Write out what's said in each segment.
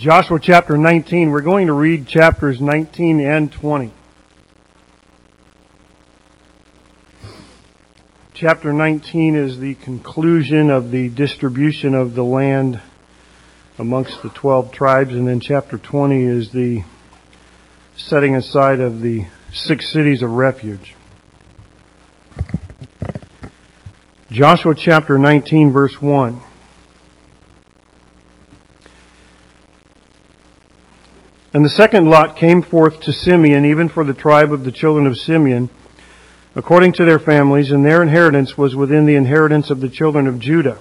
Joshua chapter 19. We're going to read chapters 19 and 20. Chapter 19 is the conclusion of the distribution of the land amongst the 12 tribes, and then chapter 20 is the setting aside of the six cities of refuge. Joshua chapter 19, verse 1. And the second lot came forth to Simeon, even for the tribe of the children of Simeon, according to their families, and their inheritance was within the inheritance of the children of Judah.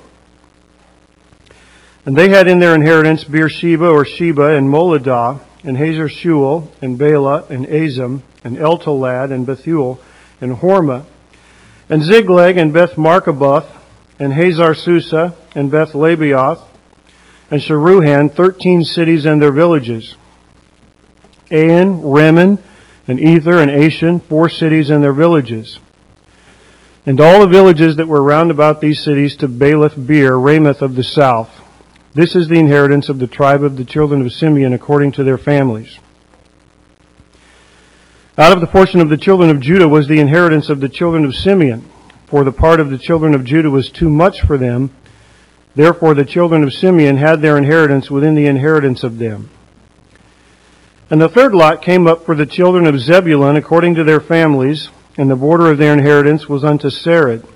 And they had in their inheritance Beersheba or Sheba and Moladah, and Hazar Shual, and Bela, and Azim, and Eltolad, and Bethuel, and Hormah, and Ziklag, and Beth Marcaboth, and Hazar Susa, and Beth Labioth and Sharuhan, thirteen cities and their villages. Ain, Rimmon, and Ether, and Ashan, four cities and their villages. And all the villages that were round about these cities to Baalath Beer, Ramoth of the south. This is the inheritance of the tribe of the children of Simeon according to their families. Out of the portion of the children of Judah was the inheritance of the children of Simeon, for the part of the children of Judah was too much for them. Therefore the children of Simeon had their inheritance within the inheritance of them. And the third lot came up for the children of Zebulun according to their families, and the border of their inheritance was unto Sarid.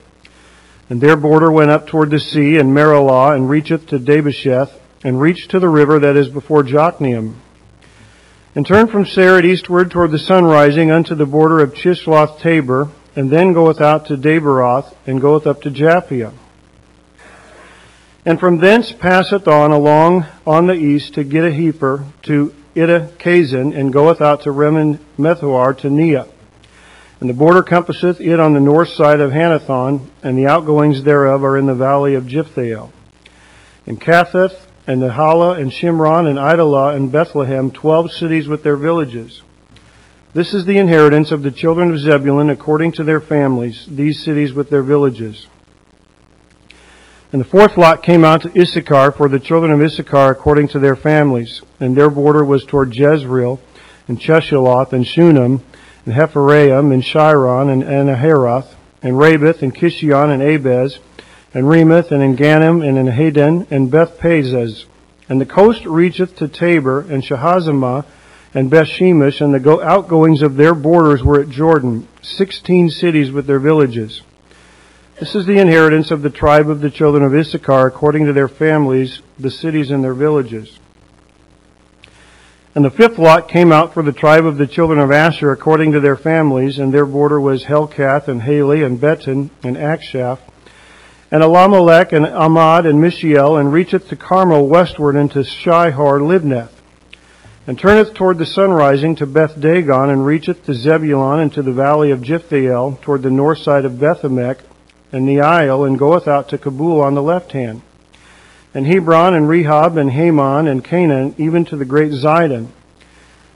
And their border went up toward the sea, and Merilah, and reacheth to Dabesheth, and reached to the river that is before Jokneam. And turned from Sarid eastward toward the sun rising unto the border of Chisloth Tabor, and then goeth out to Daberoth, and goeth up to Japhia. And from thence passeth on along on the east to Gittaheper, to Ittahkazin, and goeth out to Rimmon Methoar to Neah. And the border compasseth it on the north side of Hanathon, and the outgoings thereof are in the valley of Jiphthael. And Katheth, and Nahala, and Shimron, and Idalah, and Bethlehem, twelve cities with their villages. This is the inheritance of the children of Zebulun according to their families, these cities with their villages. And the fourth lot came out to Issachar for the children of Issachar according to their families. And their border was toward Jezreel, and Cheshaloth, and Shunem, and Hephraim, and Shiron, and Anaharoth, and Rabith, and Kishion, and Abez, and Remoth, and Engannim, and Enhaden, and Beth Pazez. And the coast reacheth to Tabor, and Shahazamah, and Beth Shemesh, and the outgoings of their borders were at Jordan, sixteen cities with their villages. This is the inheritance of the tribe of the children of Issachar according to their families, the cities and their villages. And the fifth lot came out for the tribe of the children of Asher according to their families, and their border was Helkath and Hali and Beton and Achshaph, and Elamelech and Amad and Mishael, and reacheth to Carmel westward into Shihar Libnath, and turneth toward the sunrising to Beth Dagon, and reacheth to Zebulun and to the valley of Jiphthael, toward the north side of Bethemech, and Neil, and goeth out to Cabul on the left hand, and Hebron, and Rehob, and Hammon, and Canaan, even to the great Zidon.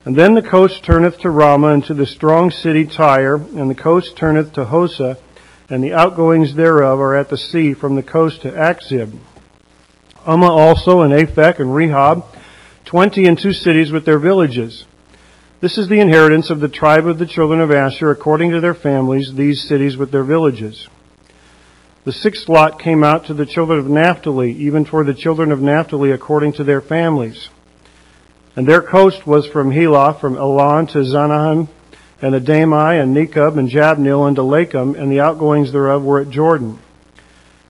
And then the coast turneth to Ramah, and to the strong city Tyre, and the coast turneth to Hosa, and the outgoings thereof are at the sea from the coast to Achzib. Ummah also, and Aphek, and Rehob, twenty and two cities with their villages. This is the inheritance of the tribe of the children of Asher according to their families, these cities with their villages. The sixth lot came out to the children of Naphtali, even toward the children of Naphtali according to their families. And their coast was from Helah, from Elon to Zanahan, and Adami, and Nekub, and Jabneel, and Lakum, and the outgoings thereof were at Jordan.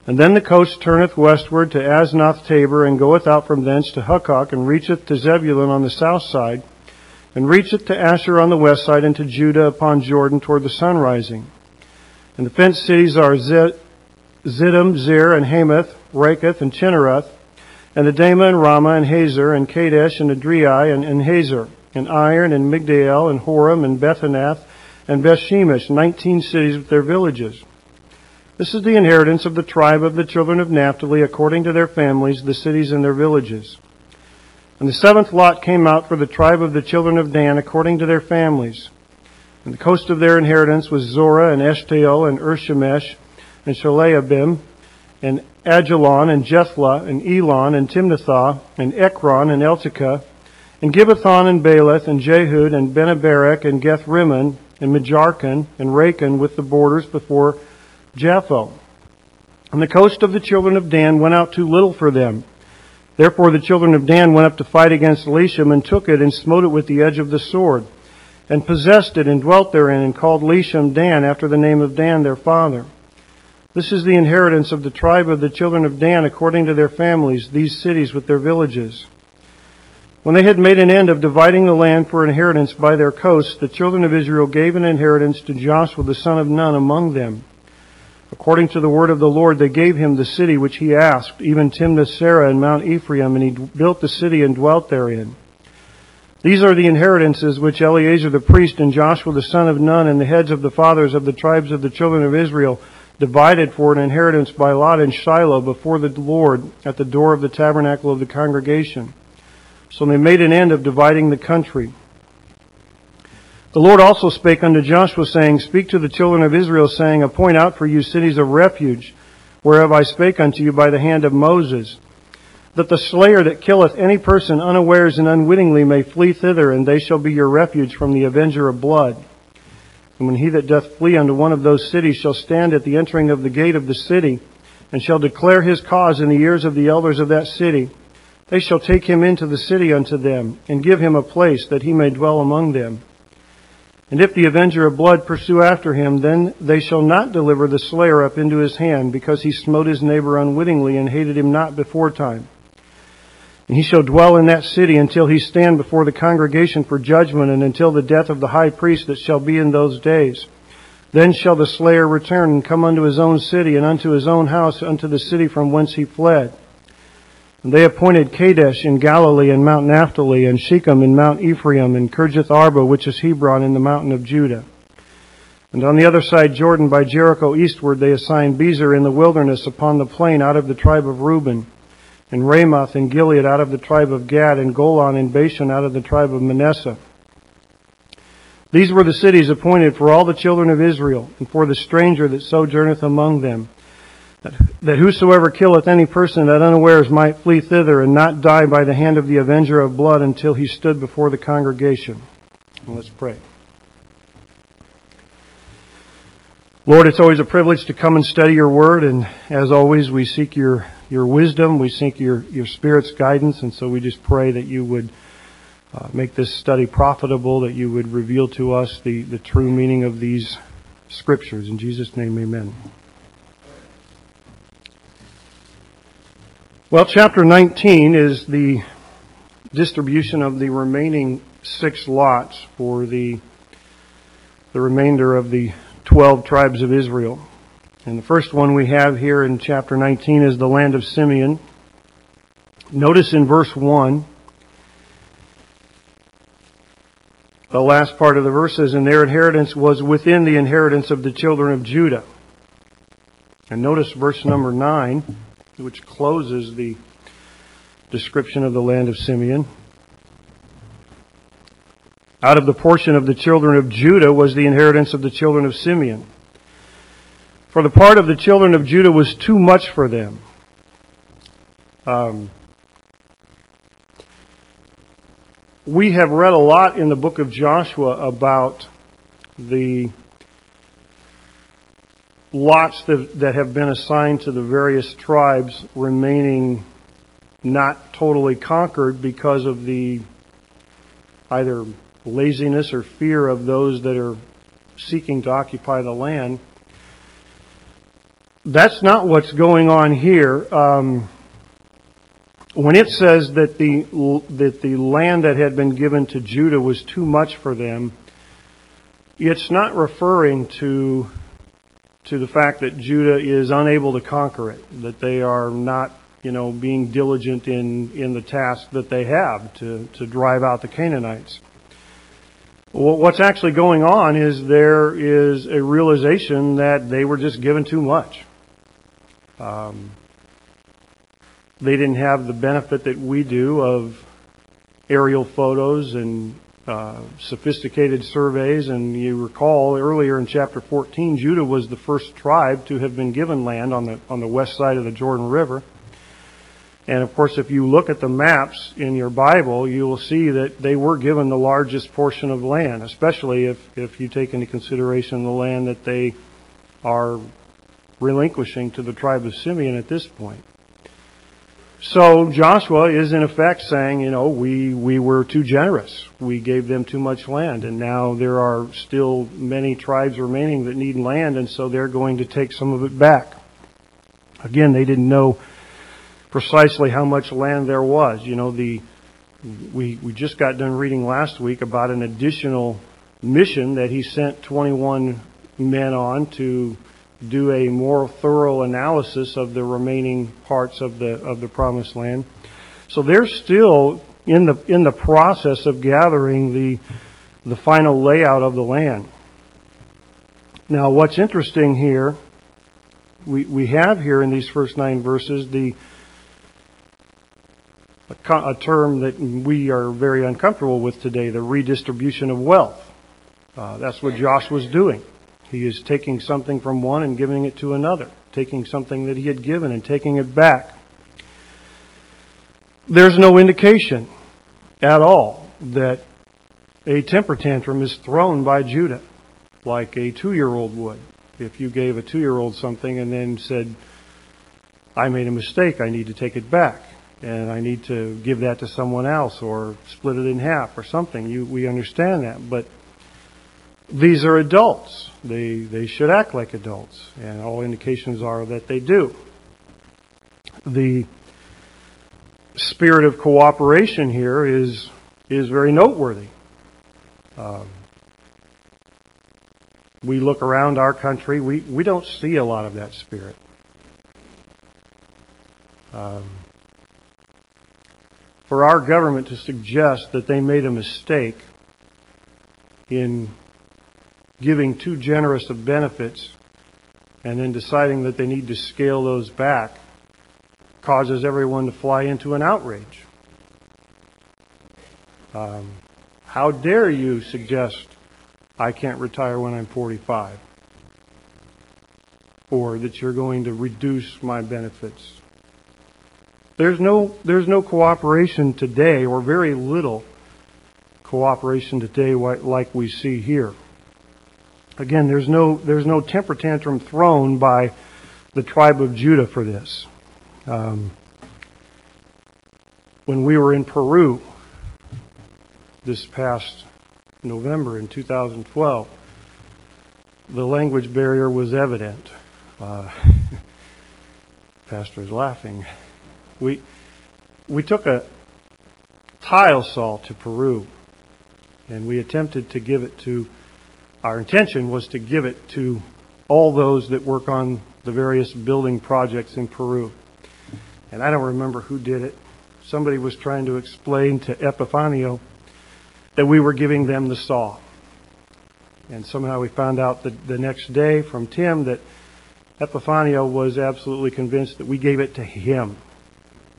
And then the coast turneth westward to Aznoth Tabor, and goeth out from thence to Hukkok, and reacheth to Zebulun on the south side, and reacheth to Asher on the west side, and to Judah upon Jordan toward the sun rising. And the fenced cities are Ziddim, Zir, and Hamath, Raketh, and Chinnereth, and Adama, and Ramah, and Hazor, and Kadesh, and Edrei, and, and Hazor, and Iron, and Migdal, and Horem, and Bethanath, and Bethshemesh, nineteen cities with their villages. This is the inheritance of the tribe of the children of Naphtali, according to their families, the cities and their villages. And the seventh lot came out for the tribe of the children of Dan, according to their families. And the coast of their inheritance was Zorah, and Eshtaol, and Urshemesh, and Shaleabim, and Ajalon, and Jethlah, and Elon, and Timnathah, and Ekron, and Eltekeh, and Gibbethon, and Baalath, and Jehud, and Benaberek, and Gethrimmon, and Mejarkon, and Rakon, with the borders before Japho. And the coast of the children of Dan went out too little for them. Therefore the children of Dan went up to fight against Leshem, and took it, and smote it with the edge of the sword, and possessed it, and dwelt therein, and called Leshem Dan, after the name of Dan their father. This is the inheritance of the tribe of the children of Dan according to their families, these cities with their villages. When they had made an end of dividing the land for inheritance by their coasts, the children of Israel gave an inheritance to Joshua the son of Nun among them. According to the word of the Lord, they gave him the city which he asked, even Timnath Serah and Mount Ephraim, and he built the city and dwelt therein. These are the inheritances which Eleazar the priest and Joshua the son of Nun and the heads of the fathers of the tribes of the children of Israel divided for an inheritance by lot in Shiloh before the Lord at the door of the tabernacle of the congregation. So they made an end of dividing the country. The Lord also spake unto Joshua, saying, Speak to the children of Israel, saying, Appoint out for you cities of refuge, whereof I spake unto you by the hand of Moses, that the slayer that killeth any person unawares and unwittingly may flee thither, and they shall be your refuge from the avenger of blood. And when he that doth flee unto one of those cities shall stand at the entering of the gate of the city, and shall declare his cause in the ears of the elders of that city, they shall take him into the city unto them, and give him a place that he may dwell among them. And if the avenger of blood pursue after him, then they shall not deliver the slayer up into his hand, because he smote his neighbor unwittingly and hated him not before time. And he shall dwell in that city until he stand before the congregation for judgment and until the death of the high priest that shall be in those days. Then shall the slayer return and come unto his own city and unto his own house, unto the city from whence he fled. And they appointed Kadesh in Galilee and Mount Naphtali and Shechem in Mount Ephraim and Kirjath Arba, which is Hebron in the mountain of Judah. And on the other side Jordan by Jericho eastward they assigned Bezer in the wilderness upon the plain out of the tribe of Reuben and Ramoth and Gilead out of the tribe of Gad, and Golan and Bashan out of the tribe of Manasseh. These were the cities appointed for all the children of Israel, and for the stranger that sojourneth among them, that, that whosoever killeth any person that unawares might flee thither, and not die by the hand of the avenger of blood until he stood before the congregation. let's pray. Lord, it's always a privilege to come and study your word, and as always, we seek your your wisdom. We seek your, your Spirit's guidance. And so we just pray that you would uh, make this study profitable, that you would reveal to us the, the true meaning of these scriptures. In Jesus' name, amen. Well, chapter 19 is the distribution of the remaining six lots for the, the remainder of the 12 tribes of Israel. And the first one we have here in chapter 19 is the land of Simeon. Notice in verse 1, the last part of the verse says, And their inheritance was within the inheritance of the children of Judah. And notice verse number 9, which closes the description of the land of Simeon. Out of the portion of the children of Judah was the inheritance of the children of Simeon. For the part of the children of Judah was too much for them. Um, we have read a lot in the book of Joshua about the lots that, that have been assigned to the various tribes remaining not totally conquered because of the either laziness or fear of those that are seeking to occupy the land that's not what's going on here. Um, when it says that the that the land that had been given to Judah was too much for them, it's not referring to to the fact that Judah is unable to conquer it, that they are not, you know, being diligent in in the task that they have to to drive out the Canaanites. What's actually going on is there is a realization that they were just given too much. Um, they didn't have the benefit that we do of aerial photos and uh, sophisticated surveys, and you recall earlier in chapter 14, Judah was the first tribe to have been given land on the on the west side of the Jordan River. And of course, if you look at the maps in your Bible, you will see that they were given the largest portion of land, especially if, if you take into consideration the land that they are relinquishing to the tribe of Simeon at this point. So Joshua is in effect saying, you know, we, we were too generous. We gave them too much land, and now there are still many tribes remaining that need land, and so they're going to take some of it back. Again, they didn't know precisely how much land there was. You know, the we we just got done reading last week about an additional mission that he sent 21 men on to do a more thorough analysis of the remaining parts of the of the promised land. So they're still in the in the process of gathering the the final layout of the land. Now, what's interesting here, we we have here in these first nine verses the a, term that we are very uncomfortable with today, the redistribution of wealth. Uh, that's what Josh was doing. He is taking something from one and giving it to another, taking something that he had given and taking it back. There's no indication at all that a temper tantrum is thrown by Judah like a two year old would. If you gave a two year old something and then said, I made a mistake, I need to take it back and I need to give that to someone else or split it in half or something. You, we understand that, but these are adults. They they should act like adults, and all indications are that they do. The spirit of cooperation here is is very noteworthy. Um, we look around our country, we, we don't see a lot of that spirit. Um, for our government to suggest that they made a mistake in giving too generous of benefits and then deciding that they need to scale those back causes everyone to fly into an outrage. Um, how dare you suggest I can't retire when I'm 45? Or that you're going to reduce my benefits there's no, there's no cooperation today, or very little cooperation today like we see here. Again, there's no, there's no temper tantrum thrown by the tribe of Judah for this. Um, when we were in Peru this past November in 2012, the language barrier was evident. Uh, pastor is laughing. We, we took a tile saw to Peru and we attempted to give it to, our intention was to give it to all those that work on the various building projects in Peru. And I don't remember who did it. Somebody was trying to explain to Epifanio that we were giving them the saw. And somehow we found out the, the next day from Tim that Epifanio was absolutely convinced that we gave it to him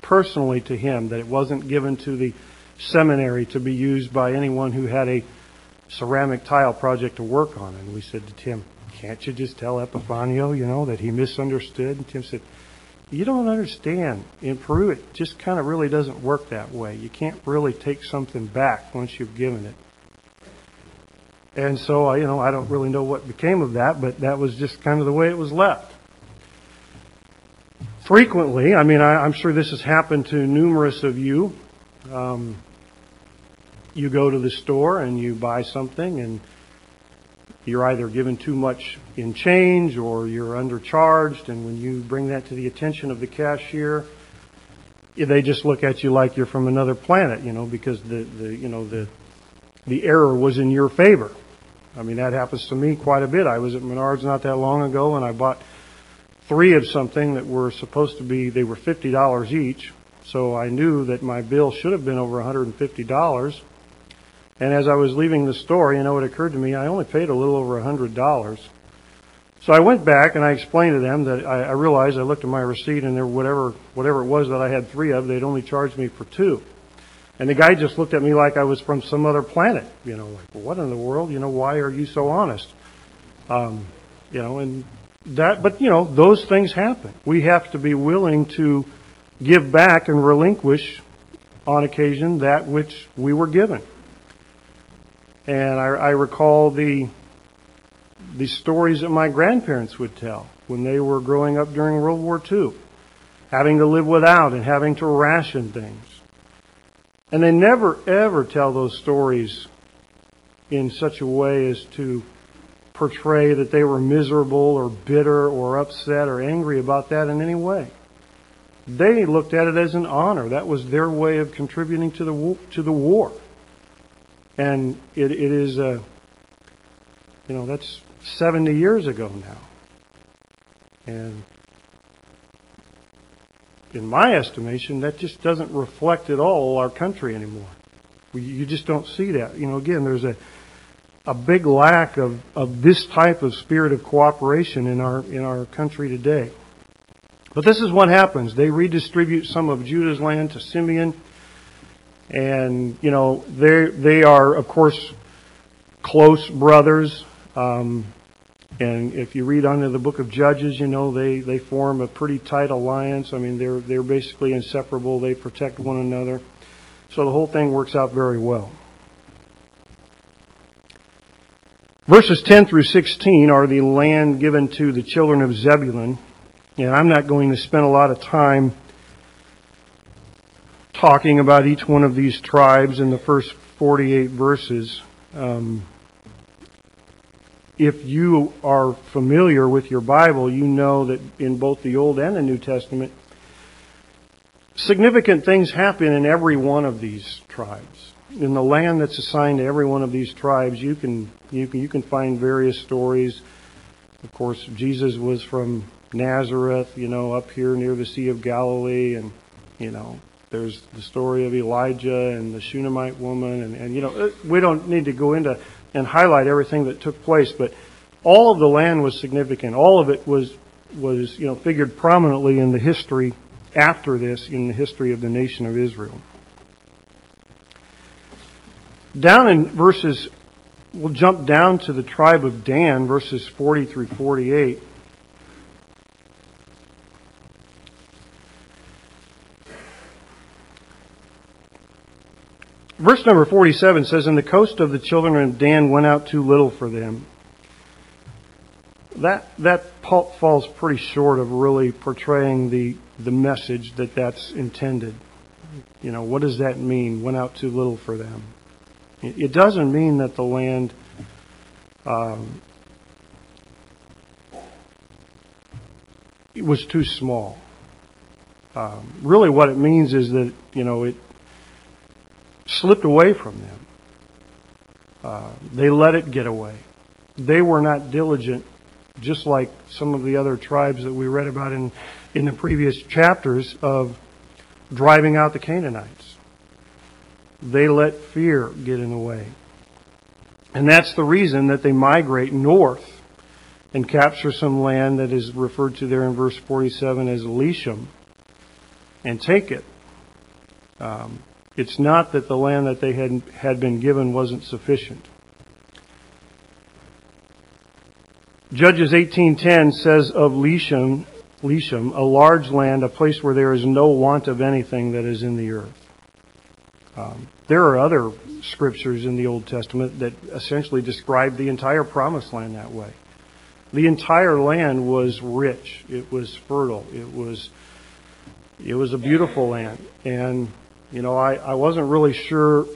personally to him, that it wasn't given to the seminary to be used by anyone who had a ceramic tile project to work on. And we said to Tim, can't you just tell Epifanio, you know, that he misunderstood? And Tim said, you don't understand. In Peru, it just kind of really doesn't work that way. You can't really take something back once you've given it. And so, you know, I don't really know what became of that, but that was just kind of the way it was left frequently. I mean, I, am sure this has happened to numerous of you. Um, you go to the store and you buy something, and you're either given too much in change or you're undercharged. And when you bring that to the attention of the cashier, they just look at you like you're from another planet, you know, because the, the you know the the error was in your favor. I mean, that happens to me quite a bit. I was at Menards not that long ago, and I bought three of something that were supposed to be, they were $50 each. So I knew that my bill should have been over $150. And as I was leaving the store, you know, it occurred to me I only paid a little over a $100. So I went back and I explained to them that I, I realized I looked at my receipt and there whatever whatever it was that I had three of, they'd only charged me for two. And the guy just looked at me like I was from some other planet. You know, like, well, what in the world? You know, why are you so honest? Um, you know, and that, but you know, those things happen. We have to be willing to give back and relinquish on occasion that which we were given. And I, I recall the the stories that my grandparents would tell when they were growing up during World War II, having to live without and having to ration things. And they never ever tell those stories in such a way as to portray that they were miserable or bitter or upset or angry about that in any way. They looked at it as an honor. That was their way of contributing to the to the war. And it, it is a, you know, that's 70 years ago now. And in my estimation, that just doesn't reflect at all our country anymore. You just don't see that. You know, again, there's a a big lack of, of this type of spirit of cooperation in our in our country today. But this is what happens. They redistribute some of Judah's land to Simeon. And, you know, they they are, of course, close brothers. Um, and if you read under the book of Judges, you know, they, they form a pretty tight alliance. I mean, they're, they're basically inseparable. They protect one another. So the whole thing works out very well. Verses 10 through 16 are the land given to the children of Zebulun. And I'm not going to spend a lot of time talking about each one of these tribes in the first 48 verses. Um, if you are familiar with your Bible, you know that in both the Old and the New Testament, significant things happen in every one of these tribes. In the land that's assigned to every one of these tribes, you can you can you can find various stories. Of course, Jesus was from Nazareth, you know, up here near the Sea of Galilee, and you know, there's the story of Elijah and the Shunammite woman, and, and you know, uh, we don't need to go into and highlight everything that took place, but all of the land was significant. All of it was was you know figured prominently in the history after this in the history of the nation of Israel. Down in verses, we'll jump down to the tribe of Dan, verses 40 through 48. Verse number 47 says, And the coast of the children of Dan went out too little for them. That, that pulp falls pretty short of really portraying the, the message that that's intended. You know, what does that mean, went out too little for them? It doesn't mean that the land um, it was too small. Um, really, what it means is that you know it slipped away from them. Uh, they let it get away. They were not diligent, just like some of the other tribes that we read about in, in the previous chapters of driving out the Canaanites. They let fear get in the way. And that's the reason that they migrate north and capture some land that is referred to there in verse 47 as Leshem and take it. Um, it's not that the land that they had, had been given wasn't sufficient. Judges 18:10 says of Leshem, Leshem, a large land, a place where there is no want of anything that is in the earth. Um, there are other scriptures in the Old Testament that essentially describe the entire promised land that way. The entire land was rich. It was fertile. It was it was a beautiful land. And you know, I, I wasn't really sure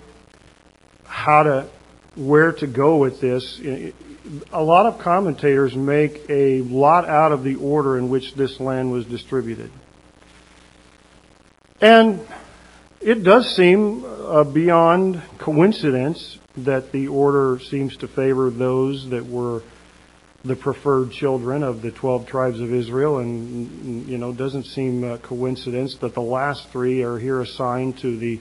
how to, where to go with this. A lot of commentators make a lot out of the order in which this land was distributed. And it does seem uh, beyond coincidence that the order seems to favor those that were the preferred children of the 12 tribes of Israel, and you know, doesn't seem a coincidence that the last three are here assigned to the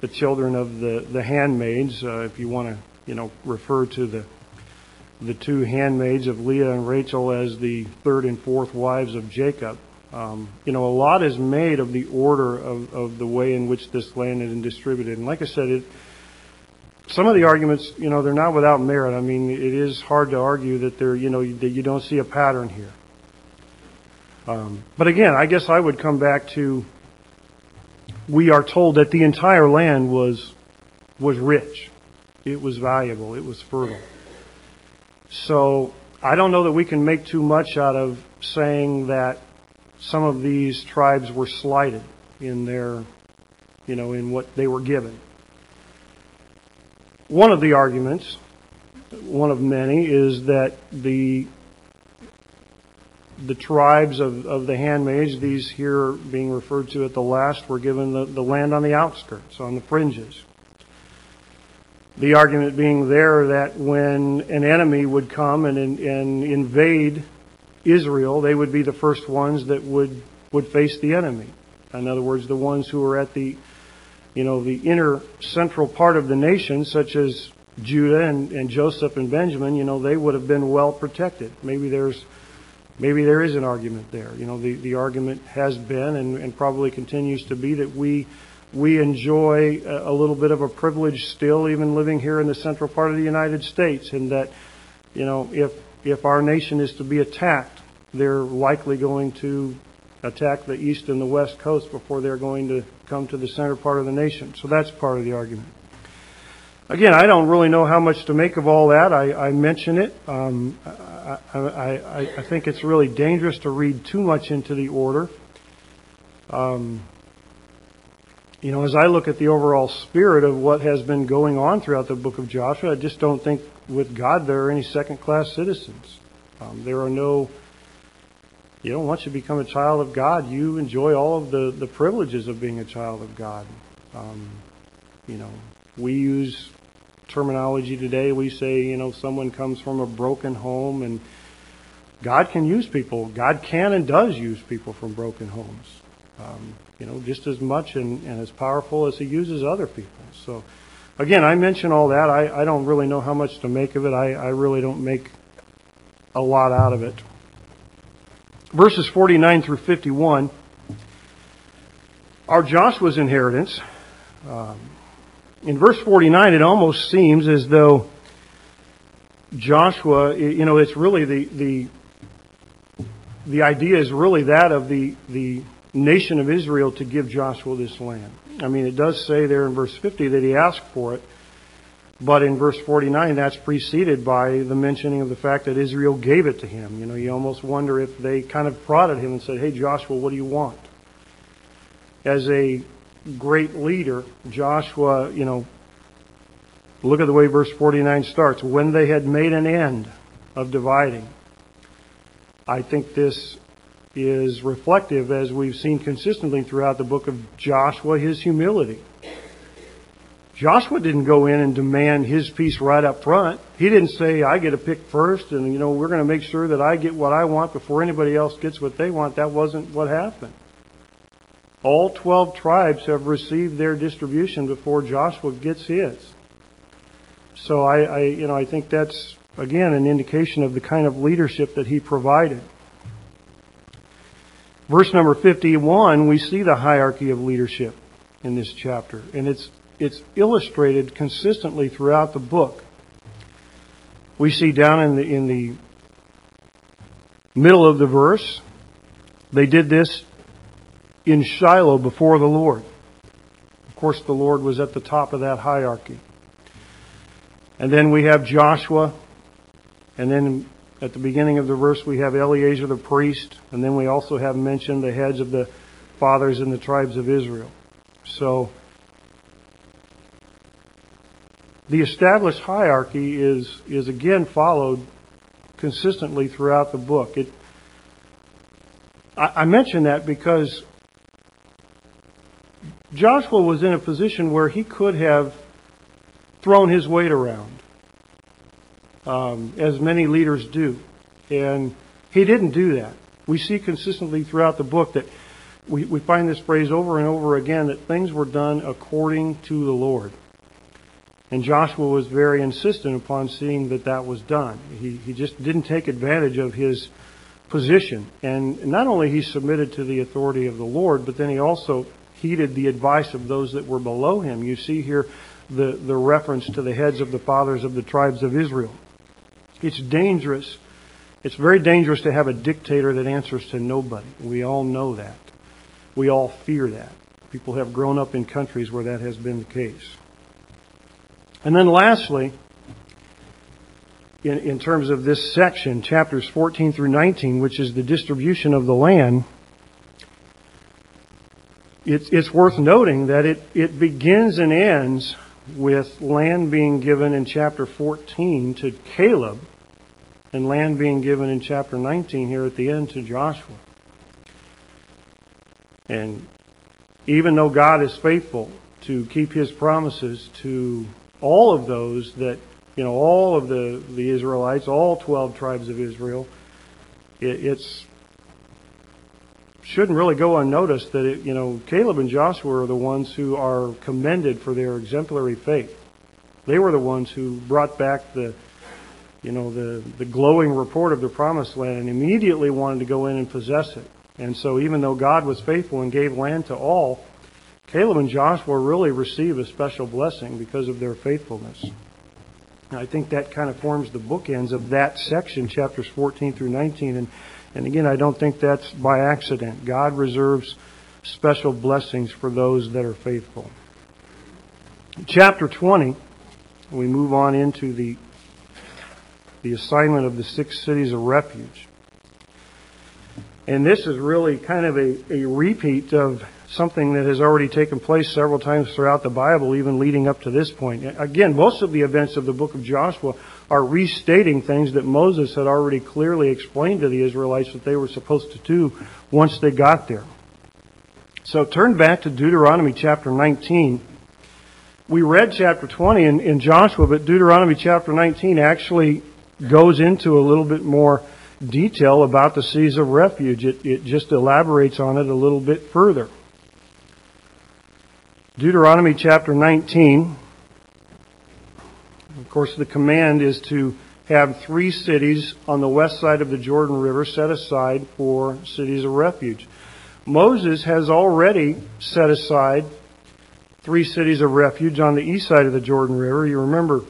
the children of the the handmaids. Uh, if you want to, you know, refer to the the two handmaids of Leah and Rachel as the third and fourth wives of Jacob. Um, you know, a lot is made of the order of, of the way in which this land is distributed. And like I said, it, some of the arguments, you know, they're not without merit. I mean, it is hard to argue that there, you know, that you don't see a pattern here. Um, but again, I guess I would come back to we are told that the entire land was was rich, it was valuable, it was fertile. So I don't know that we can make too much out of saying that some of these tribes were slighted in their, you know, in what they were given. One of the arguments, one of many, is that the the tribes of, of the handmaids, these here being referred to at the last, were given the, the land on the outskirts, on the fringes. The argument being there that when an enemy would come and, and invade Israel, they would be the first ones that would, would face the enemy. In other words, the ones who were at the, you know, the inner central part of the nation, such as Judah and, and Joseph and Benjamin, you know, they would have been well protected. Maybe there's, maybe there is an argument there. You know, the, the argument has been and, and probably continues to be that we, we enjoy a, a little bit of a privilege still, even living here in the central part of the United States, and that, you know, if if our nation is to be attacked, they're likely going to attack the east and the west coast before they're going to come to the center part of the nation. So that's part of the argument. Again, I don't really know how much to make of all that. I, I mention it. Um, I, I, I, think it's really dangerous to read too much into the order. Um, you know, as I look at the overall spirit of what has been going on throughout the book of Joshua, I just don't think with God there are any second class citizens. Um, there are no, you know, once you become a child of God, you enjoy all of the, the privileges of being a child of God. Um, you know, we use terminology today. We say, you know, someone comes from a broken home and God can use people. God can and does use people from broken homes. Um, you know, just as much and, and as powerful as he uses other people. So, again, I mention all that. I, I don't really know how much to make of it. I, I really don't make a lot out of it. Verses 49 through 51 are Joshua's inheritance. Um, in verse 49, it almost seems as though Joshua, you know, it's really the, the, the idea is really that of the, the nation of Israel to give Joshua this land. I mean, it does say there in verse 50 that he asked for it, but in verse 49, that's preceded by the mentioning of the fact that Israel gave it to him. You know, you almost wonder if they kind of prodded him and said, Hey, Joshua, what do you want? As a great leader, Joshua, you know, look at the way verse 49 starts. When they had made an end of dividing, I think this is reflective, as we've seen consistently throughout the book of Joshua, his humility. Joshua didn't go in and demand his piece right up front. He didn't say, I get a pick first, and, you know, we're going to make sure that I get what I want before anybody else gets what they want. That wasn't what happened. All 12 tribes have received their distribution before Joshua gets his. So I, I you know, I think that's, again, an indication of the kind of leadership that he provided. Verse number 51, we see the hierarchy of leadership in this chapter, and it's, it's illustrated consistently throughout the book. We see down in the, in the middle of the verse, they did this in Shiloh before the Lord. Of course, the Lord was at the top of that hierarchy. And then we have Joshua, and then at the beginning of the verse, we have Eleazar the priest, and then we also have mentioned the heads of the fathers in the tribes of Israel. So, the established hierarchy is, is again followed consistently throughout the book. It, I, I mention that because Joshua was in a position where he could have thrown his weight around um, as many leaders do. And he didn't do that. We see consistently throughout the book that we, we find this phrase over and over again that things were done according to the Lord. And Joshua was very insistent upon seeing that that was done. He, he just didn't take advantage of his position. And not only he submitted to the authority of the Lord, but then he also heeded the advice of those that were below him. You see here the, the reference to the heads of the fathers of the tribes of Israel. It's dangerous. It's very dangerous to have a dictator that answers to nobody. We all know that. We all fear that. People have grown up in countries where that has been the case. And then lastly, in, in terms of this section, chapters 14 through 19, which is the distribution of the land, it's, it's worth noting that it, it begins and ends with land being given in chapter 14 to Caleb and land being given in chapter 19 here at the end to Joshua. And even though God is faithful to keep his promises to all of those that, you know, all of the, the Israelites, all 12 tribes of Israel, it, it's shouldn't really go unnoticed that it, you know Caleb and Joshua are the ones who are commended for their exemplary faith. They were the ones who brought back the you know the the glowing report of the promised land and immediately wanted to go in and possess it. And so even though God was faithful and gave land to all, Caleb and Joshua really receive a special blessing because of their faithfulness. And I think that kind of forms the bookends of that section, chapters 14 through 19. And and again, I don't think that's by accident. God reserves special blessings for those that are faithful. Chapter 20, we move on into the, the assignment of the six cities of refuge. And this is really kind of a, a repeat of something that has already taken place several times throughout the Bible, even leading up to this point. Again, most of the events of the book of Joshua are restating things that Moses had already clearly explained to the Israelites that they were supposed to do once they got there. So turn back to Deuteronomy chapter 19. We read chapter 20 in, in Joshua, but Deuteronomy chapter 19 actually goes into a little bit more detail about the seas of refuge. It, it just elaborates on it a little bit further. Deuteronomy chapter 19. Of course, the command is to have three cities on the west side of the Jordan River set aside for cities of refuge. Moses has already set aside three cities of refuge on the east side of the Jordan River. You remember,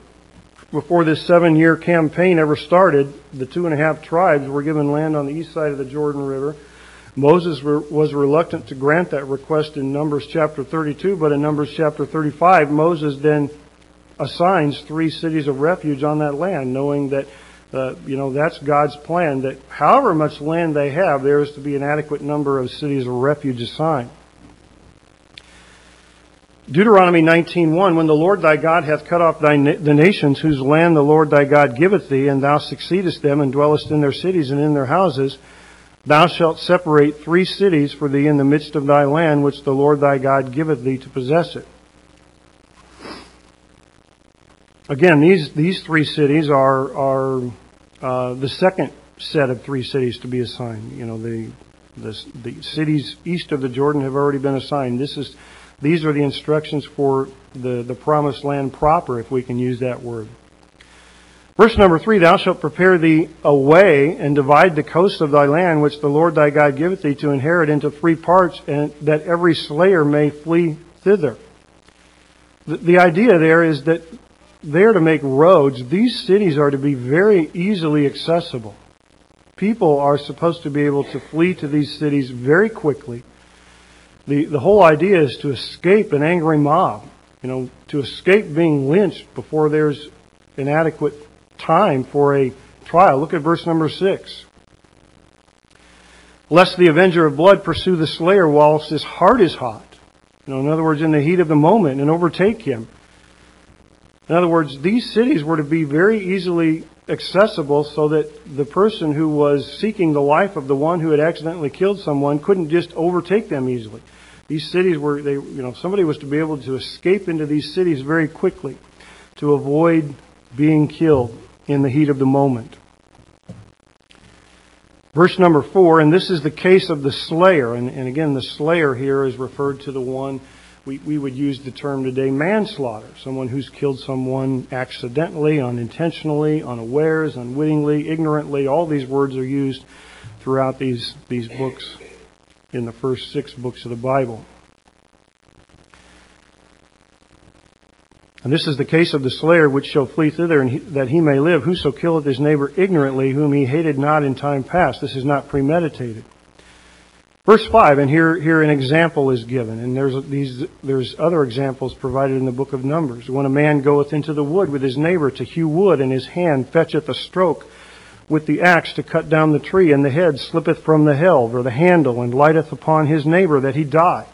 before this seven year campaign ever started, the two and a half tribes were given land on the east side of the Jordan River. Moses was reluctant to grant that request in Numbers chapter 32, but in Numbers chapter 35, Moses then assigns three cities of refuge on that land, knowing that, uh, you know, that's God's plan, that however much land they have, there is to be an adequate number of cities of refuge assigned. Deuteronomy 19:1 When the Lord thy God hath cut off na- the nations whose land the Lord thy God giveth thee and thou succeedest them and dwellest in their cities and in their houses Thou shalt separate three cities for thee in the midst of thy land, which the Lord thy God giveth thee to possess it. Again, these, these three cities are, are uh, the second set of three cities to be assigned. You know, the, the, the cities east of the Jordan have already been assigned. This is, these are the instructions for the, the promised land proper, if we can use that word. Verse number three, Thou shalt prepare thee a way and divide the coast of thy land, which the Lord thy God giveth thee to inherit into three parts, and that every slayer may flee thither. The, the idea there is that there to make roads, these cities are to be very easily accessible. People are supposed to be able to flee to these cities very quickly. The, the whole idea is to escape an angry mob, you know, to escape being lynched before there's an adequate time for a trial. Look at verse number 6. Lest the avenger of blood pursue the slayer whilst his heart is hot. You know, in other words, in the heat of the moment and overtake him. In other words, these cities were to be very easily accessible so that the person who was seeking the life of the one who had accidentally killed someone couldn't just overtake them easily. These cities were, they, you know, somebody was to be able to escape into these cities very quickly to avoid being killed in the heat of the moment. Verse number four, and this is the case of the slayer. And, and again, the slayer here is referred to the one, we, we would use the term today, manslaughter. Someone who's killed someone accidentally, unintentionally, unawares, unwittingly, ignorantly. All these words are used throughout these, these books in the first six books of the Bible. And this is the case of the slayer which shall flee thither, and he, that he may live. Whoso killeth his neighbor ignorantly, whom he hated not in time past. This is not premeditated. Verse 5, and here, here an example is given, and there's, these, there's other examples provided in the book of Numbers. When a man goeth into the wood with his neighbor to hew wood, and his hand fetcheth a stroke with the axe to cut down the tree, and the head slippeth from the helve or the handle, and lighteth upon his neighbor that he die.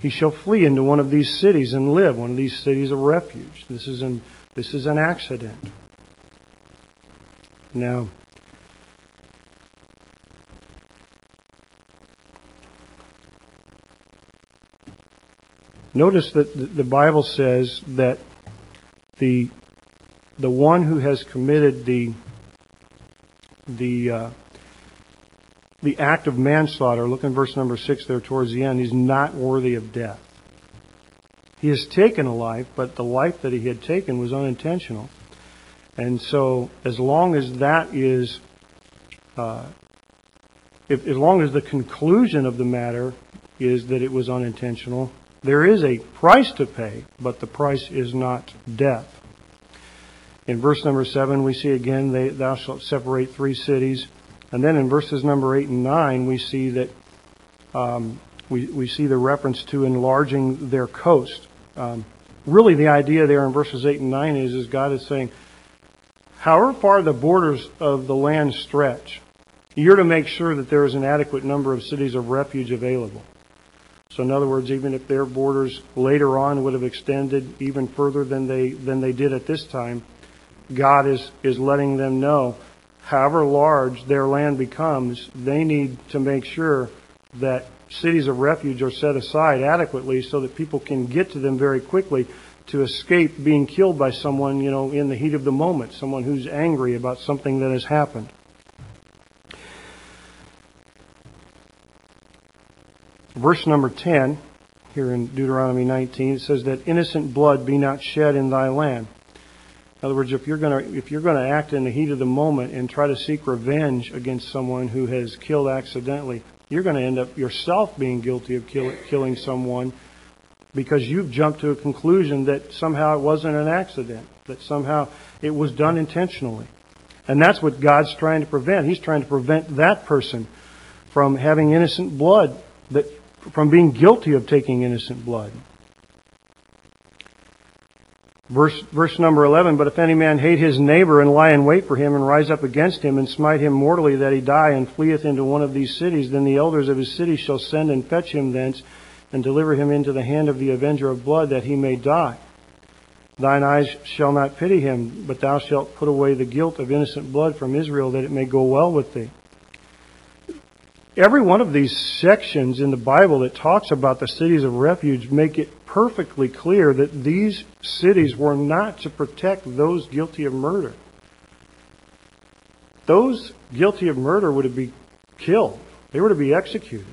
He shall flee into one of these cities and live, one of these cities of refuge. This is an, this is an accident. Now, Notice that the Bible says that the the one who has committed the the uh, the act of manslaughter, look in verse number six there towards the end, he's not worthy of death. He has taken a life, but the life that he had taken was unintentional. And so, as long as that is, uh, if, as long as the conclusion of the matter is that it was unintentional, there is a price to pay, but the price is not death. In verse number 7, we see again, thou shalt separate three cities. And then in verses number 8 and 9, we see that um, we, we see the reference to enlarging their coast. Um, really, the idea there in verses 8 and 9 is, is God is saying, however far the borders of the land stretch, you're to make sure that there is an adequate number of cities of refuge available. So in other words, even if their borders later on would have extended even further than they than they did at this time, God is is letting them know, however large their land becomes, they need to make sure that cities of refuge are set aside adequately so that people can get to them very quickly to escape being killed by someone, you know, in the heat of the moment, someone who's angry about something that has happened. verse number 10 here in Deuteronomy 19 it says that innocent blood be not shed in thy land. In other words, if you're going to if you're going to act in the heat of the moment and try to seek revenge against someone who has killed accidentally, you're going to end up yourself being guilty of kill, killing someone because you've jumped to a conclusion that somehow it wasn't an accident, that somehow it was done intentionally. And that's what God's trying to prevent. He's trying to prevent that person from having innocent blood that from being guilty of taking innocent blood. Verse, verse number 11, But if any man hate his neighbor and lie in wait for him and rise up against him and smite him mortally that he die and fleeth into one of these cities, then the elders of his city shall send and fetch him thence and deliver him into the hand of the avenger of blood that he may die. Thine eyes shall not pity him, but thou shalt put away the guilt of innocent blood from Israel that it may go well with thee every one of these sections in the Bible that talks about the cities of refuge make it perfectly clear that these cities were not to protect those guilty of murder. Those guilty of murder were to be killed. They were to be executed.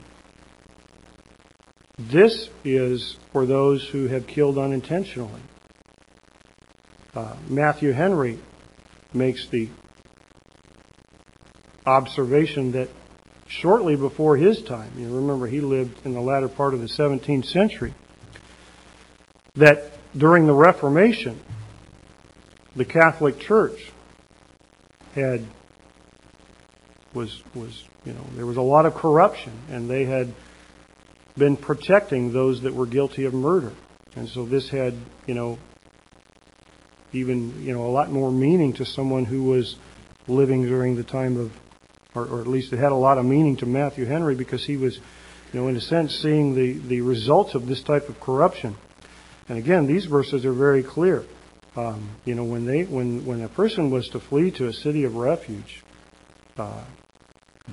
This is for those who have killed unintentionally. Uh, Matthew Henry makes the observation that shortly before his time. You remember he lived in the latter part of the 17th century. That during the Reformation, the Catholic Church had was was you know there was a lot of corruption, and they had been protecting those that were guilty of murder, and so this had you know even you know a lot more meaning to someone who was living during the time of or, or at least it had a lot of meaning to Matthew Henry because he was, you know, in a sense, seeing the, the results of this type of corruption. And again, these verses are very clear. Um, you know, when they when when a person was to flee to a city of refuge, uh,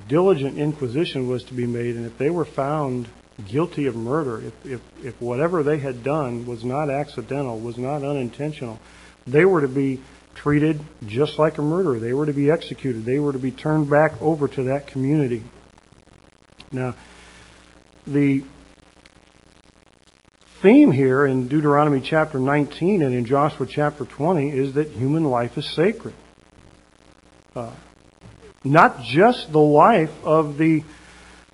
diligent inquisition was to be made, and if they were found guilty of murder, if, if if whatever they had done was not accidental, was not unintentional, they were to be treated just like a murderer. They were to be executed. They were to be turned back over to that community. Now, the theme here in Deuteronomy chapter 19 and in Joshua chapter 20 is that human life is sacred. Uh, not just the life of the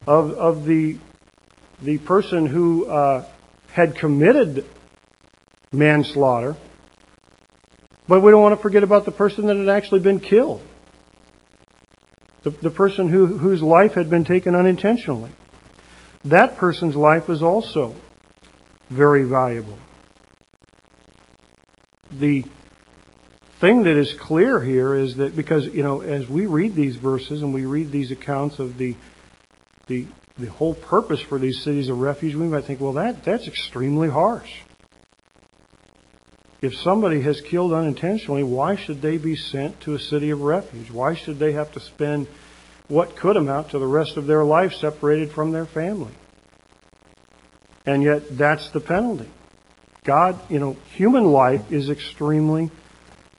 of of the the person who uh, had committed manslaughter, but we don't want to forget about the person that had actually been killed, the, the person who, whose life had been taken unintentionally. That person's life is also very valuable. The thing that is clear here is that because you know as we read these verses and we read these accounts of the the the whole purpose for these cities of refuge, we might think, well, that that's extremely harsh. If somebody has killed unintentionally, why should they be sent to a city of refuge? Why should they have to spend what could amount to the rest of their life separated from their family? And yet, that's the penalty. God, you know, human life is extremely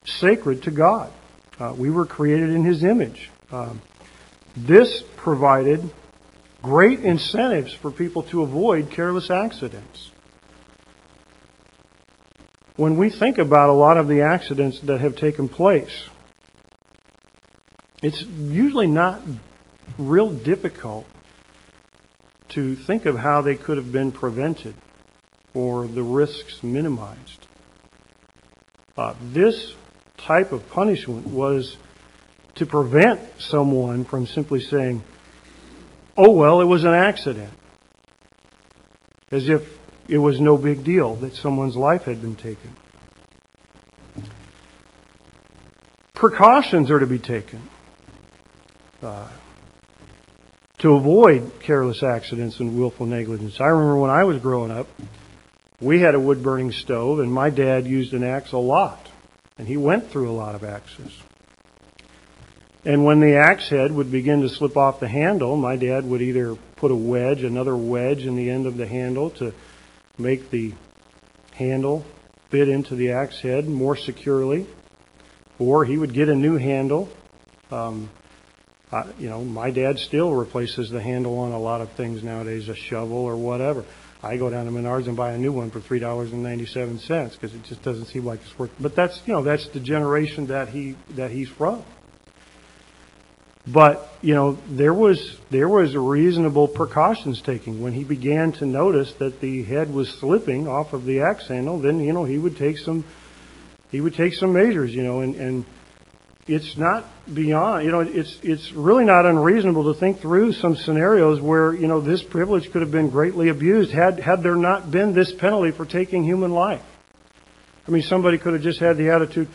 sacred to God. Uh, we were created in His image. Um, this provided great incentives for people to avoid careless accidents. When we think about a lot of the accidents that have taken place, it's usually not real difficult to think of how they could have been prevented or the risks minimized. Uh, this type of punishment was to prevent someone from simply saying, oh, well, it was an accident. As if it was no big deal that someone's life had been taken. Precautions are to be taken uh, to avoid careless accidents and willful negligence. I remember when I was growing up, we had a wood burning stove, and my dad used an axe a lot. And he went through a lot of axes. And when the axe head would begin to slip off the handle, my dad would either put a wedge, another wedge in the end of the handle to make the handle fit into the axe head more securely, or he would get a new handle. Um, uh, you know, my dad still replaces the handle on a lot of things nowadays, a shovel or whatever. I go down to Menards and buy a new one for three dollars and ninety seven cents because it just doesn't seem like it's worth. But that's you know that's the generation that he that he's from. But you know there was there was reasonable precautions taken when he began to notice that the head was slipping off of the axe handle. Then you know he would take some he would take some measures. You know and and it's not beyond you know it's it's really not unreasonable to think through some scenarios where you know this privilege could have been greatly abused had had there not been this penalty for taking human life. I mean somebody could have just had the attitude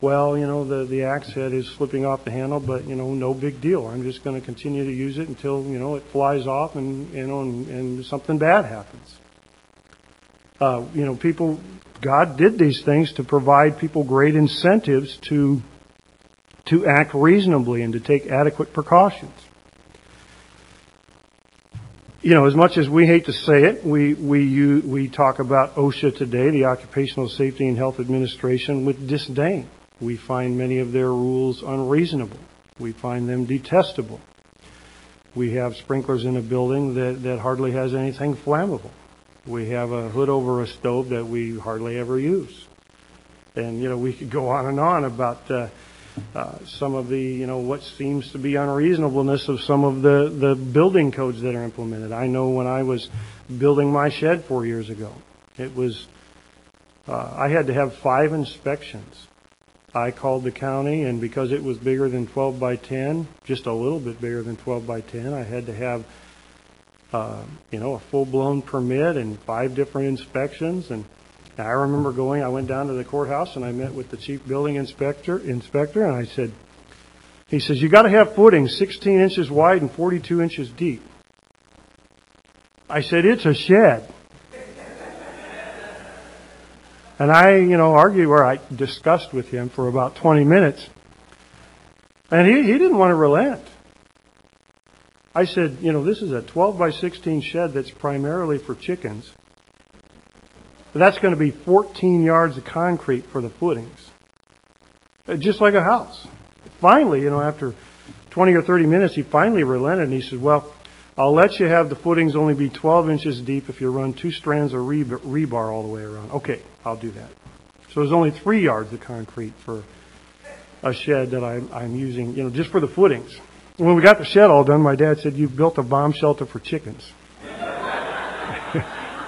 well, you know, the, the axe head is slipping off the handle, but, you know, no big deal. I'm just going to continue to use it until, you know, it flies off and, you know, and, and something bad happens. Uh, you know, people, God did these things to provide people great incentives to, to act reasonably and to take adequate precautions. You know, as much as we hate to say it, we, we, we talk about OSHA today, the Occupational Safety and Health Administration, with disdain. We find many of their rules unreasonable. We find them detestable. We have sprinklers in a building that, that hardly has anything flammable. We have a hood over a stove that we hardly ever use. And, you know, we could go on and on about uh, uh, some of the, you know, what seems to be unreasonableness of some of the, the building codes that are implemented. I know when I was building my shed four years ago, it was, uh, I had to have five inspections I called the county, and because it was bigger than 12 by 10, just a little bit bigger than 12 by 10, I had to have, uh, you know, a full-blown permit and five different inspections. And I remember going, I went down to the courthouse and I met with the chief building inspector, inspector, and I said, he says, you got to have footings 16 inches wide and 42 inches deep. I said, it's a shed. And I, you know, argued or I discussed with him for about 20 minutes. And he, he didn't want to relent. I said, you know, this is a 12 by 16 shed that's primarily for chickens. That's going to be 14 yards of concrete for the footings. Uh, just like a house. Finally, you know, after 20 or 30 minutes, he finally relented and he said, well, I'll let you have the footings only be 12 inches deep if you run two strands of rebar all the way around. Okay, I'll do that. So there's only three yards of concrete for a shed that I'm, I'm using, you know, just for the footings. when we got the shed all done, my dad said, You've built a bomb shelter for chickens.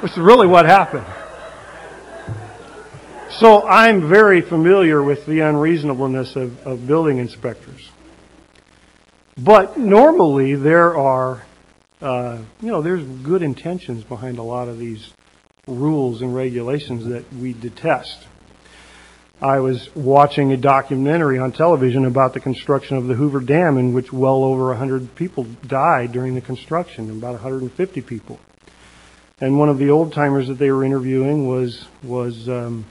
Which is really what happened. So I'm very familiar with the unreasonableness of, of building inspectors. But normally there are, uh, you know, there's good intentions behind a lot of these rules and regulations that we detest. I was watching a documentary on television about the construction of the Hoover Dam, in which well over 100 people died during the construction, about 150 people. And one of the old timers that they were interviewing was was um,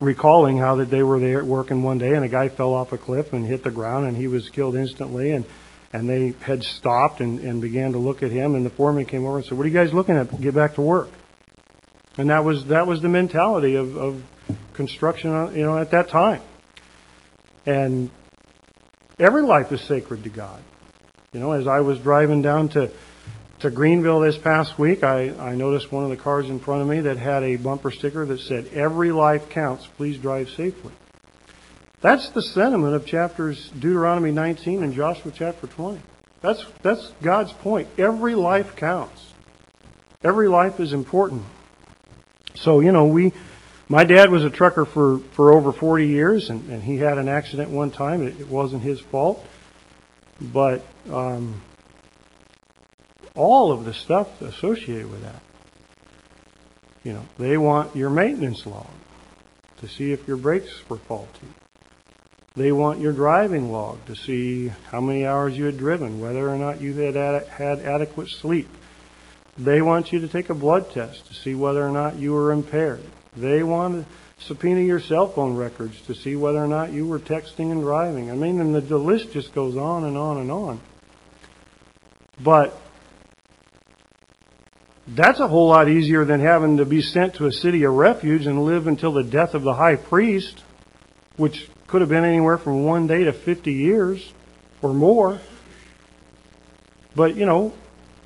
recalling how that they were there working one day, and a guy fell off a cliff and hit the ground, and he was killed instantly. And and they had stopped and, and began to look at him, and the foreman came over and said, "What are you guys looking at? Get back to work." And that was that was the mentality of, of construction, uh, you know, at that time. And every life is sacred to God. You know, as I was driving down to to Greenville this past week, I, I noticed one of the cars in front of me that had a bumper sticker that said, Every life counts, please drive safely. That's the sentiment of chapters Deuteronomy 19 and Joshua chapter 20. That's, that's God's point. Every life counts. Every life is important. So, you know, we, my dad was a trucker for, for over 40 years, and, and he had an accident one time. It, it wasn't his fault. But um, all of the stuff associated with that, you know, they want your maintenance log to see if your brakes were faulty. They want your driving log to see how many hours you had driven, whether or not you had ad- had adequate sleep. They want you to take a blood test to see whether or not you were impaired. They want to subpoena your cell phone records to see whether or not you were texting and driving. I mean, and the, the list just goes on and on and on. But that's a whole lot easier than having to be sent to a city of refuge and live until the death of the high priest, which could have been anywhere from one day to 50 years or more. But, you know,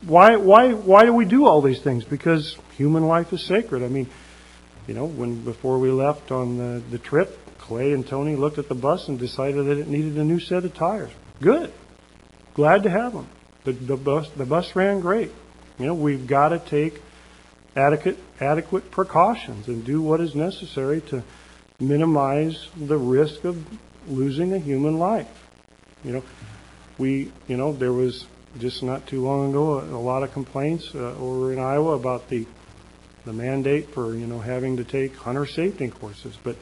why, why, why do we do all these things? Because human life is sacred. I mean, you know, when before we left on the, the trip, Clay and Tony looked at the bus and decided that it needed a new set of tires. Good. Glad to have them. The, the bus the bus ran great. You know, we've got to take adequate adequate precautions and do what is necessary to minimize the risk of losing a human life. You know, we you know there was just not too long ago a, a lot of complaints uh, over in Iowa about the the mandate for you know having to take hunter safety courses. But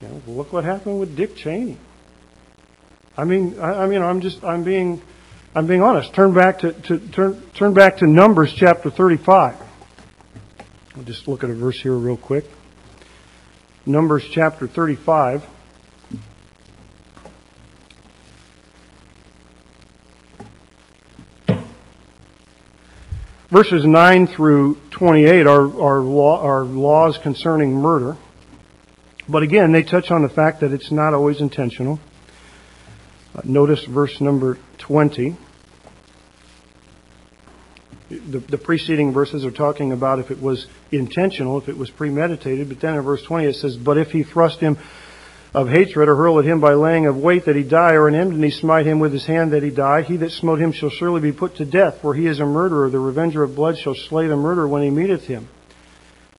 you know, look what happened with Dick Cheney. I mean, I, I mean, I'm just I'm being I'm being honest. Turn back to, to turn turn back to Numbers chapter 35. I'll just look at a verse here real quick. Numbers chapter 35. Verses 9 through 28 are, are, law, are laws concerning murder. But again, they touch on the fact that it's not always intentional. Uh, notice verse number 20. The, the, preceding verses are talking about if it was intentional, if it was premeditated, but then in verse 20 it says, But if he thrust him of hatred or hurl at him by laying of wait that he die, or in enmity smite him with his hand that he die, he that smote him shall surely be put to death, for he is a murderer. The revenger of blood shall slay the murderer when he meeteth him.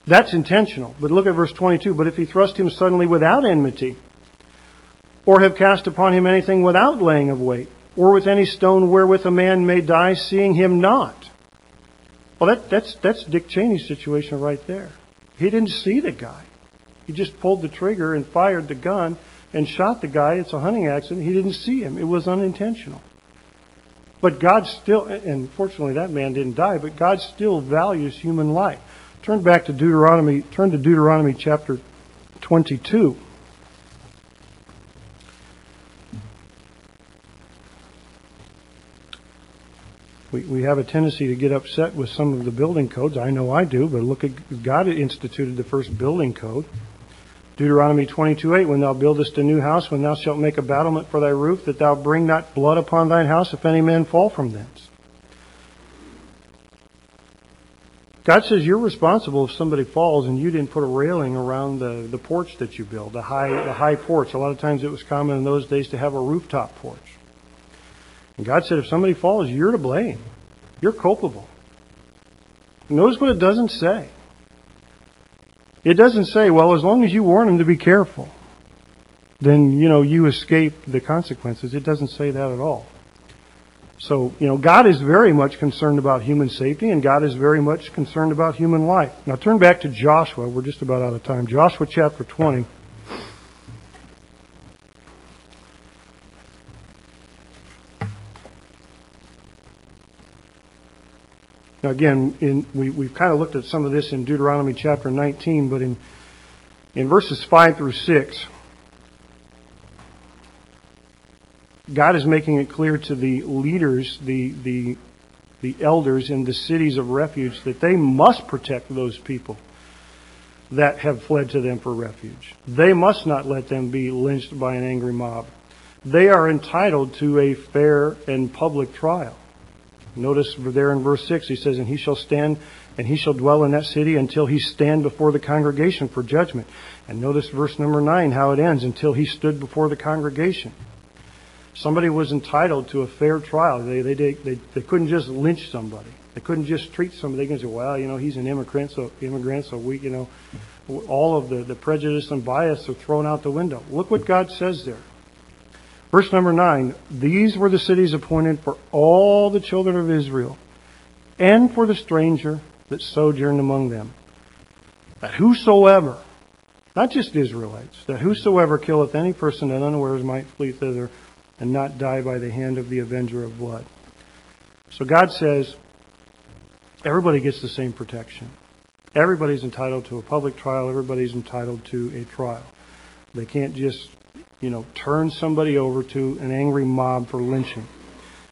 That's intentional. But look at verse 22. But if he thrust him suddenly without enmity, or have cast upon him anything without laying of wait, or with any stone wherewith a man may die, seeing him not. Well, that, that's, that's Dick Cheney's situation right there. He didn't see the guy. He just pulled the trigger and fired the gun and shot the guy. It's a hunting accident. He didn't see him. It was unintentional. But God still, and fortunately that man didn't die, but God still values human life. Turn back to Deuteronomy, turn to Deuteronomy chapter 22. We, we have a tendency to get upset with some of the building codes. I know I do, but look at God instituted the first building code. Deuteronomy 22:8, When thou buildest a new house, when thou shalt make a battlement for thy roof, that thou bring not blood upon thine house, if any man fall from thence. God says you're responsible if somebody falls and you didn't put a railing around the, the porch that you build, the high, the high porch. A lot of times it was common in those days to have a rooftop porch. And God said, if somebody falls, you're to blame. You're culpable. Notice what it doesn't say. It doesn't say, well, as long as you warn them to be careful, then, you know, you escape the consequences. It doesn't say that at all. So, you know, God is very much concerned about human safety and God is very much concerned about human life. Now turn back to Joshua. We're just about out of time. Joshua chapter 20. Now again, in, we, we've kind of looked at some of this in Deuteronomy chapter 19, but in, in verses 5 through 6, God is making it clear to the leaders, the, the, the elders in the cities of refuge, that they must protect those people that have fled to them for refuge. They must not let them be lynched by an angry mob. They are entitled to a fair and public trial. Notice there in verse 6, he says, And he shall stand and he shall dwell in that city until he stand before the congregation for judgment. And notice verse number 9, how it ends, until he stood before the congregation. Somebody was entitled to a fair trial. They, they, they, they, they couldn't just lynch somebody. They couldn't just treat somebody. They can say, well, you know, he's an immigrant, so immigrant, so we, you know, all of the, the prejudice and bias are thrown out the window. Look what God says there. Verse number 9 These were the cities appointed for all the children of Israel, and for the stranger that sojourned among them. That whosoever, not just Israelites, that whosoever killeth any person that unawares might flee thither and not die by the hand of the avenger of blood. So God says everybody gets the same protection. Everybody's entitled to a public trial, everybody's entitled to a trial. They can't just you know, turn somebody over to an angry mob for lynching.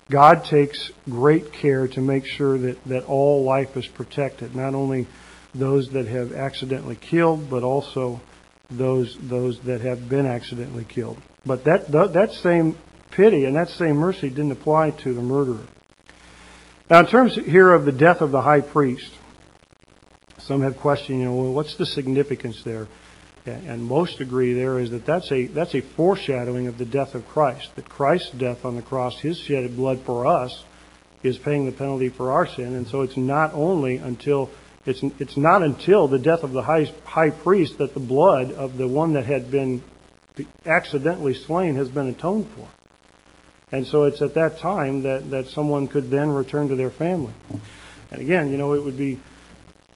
God takes great care to make sure that, that all life is protected, not only those that have accidentally killed, but also those those that have been accidentally killed. But that that same pity and that same mercy didn't apply to the murderer. Now, in terms here of the death of the high priest, some have questioned, you know, well, what's the significance there? And most agree there is that that's a that's a foreshadowing of the death of Christ. That Christ's death on the cross, His shedded blood for us, is paying the penalty for our sin. And so it's not only until it's it's not until the death of the high high priest that the blood of the one that had been accidentally slain has been atoned for. And so it's at that time that, that someone could then return to their family. And again, you know, it would be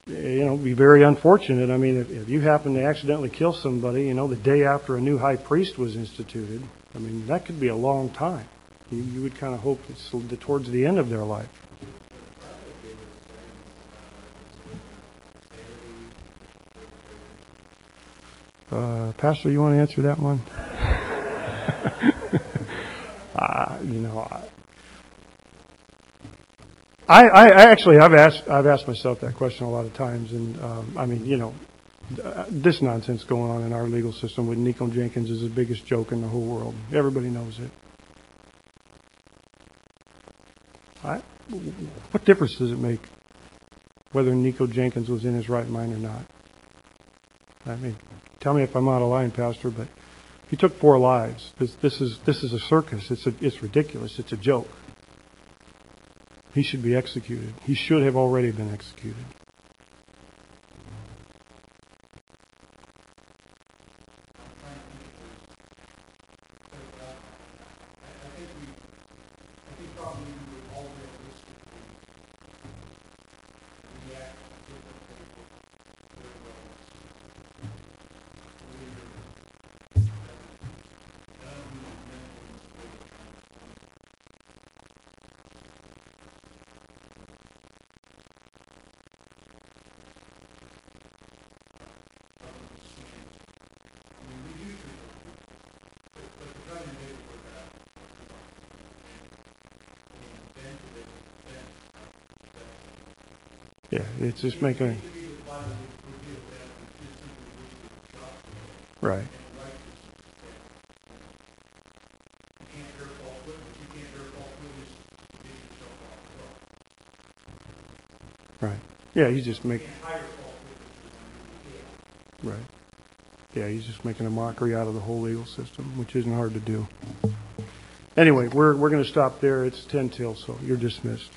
you know, be very unfortunate. I mean, if, if you happen to accidentally kill somebody, you know, the day after a new high priest was instituted, I mean, that could be a long time. You, you would kind of hope it's towards the end of their life. Uh, Pastor, you want to answer that one? uh, you know, I, I, I actually I've asked I've asked myself that question a lot of times, and um, I mean, you know, this nonsense going on in our legal system with Nikko Jenkins is the biggest joke in the whole world. Everybody knows it. I, what difference does it make whether Nikko Jenkins was in his right mind or not? I mean, tell me if I'm out of line, Pastor, but he took four lives. This, this is this is a circus. It's a, it's ridiculous. It's a joke. He should be executed. He should have already been executed. It's just making. Right. Right. Yeah, he's just making. Right. Yeah, he's just making a mockery out of the whole legal system, which isn't hard to do. Anyway, we're, we're going to stop there. It's 10 till, so you're dismissed.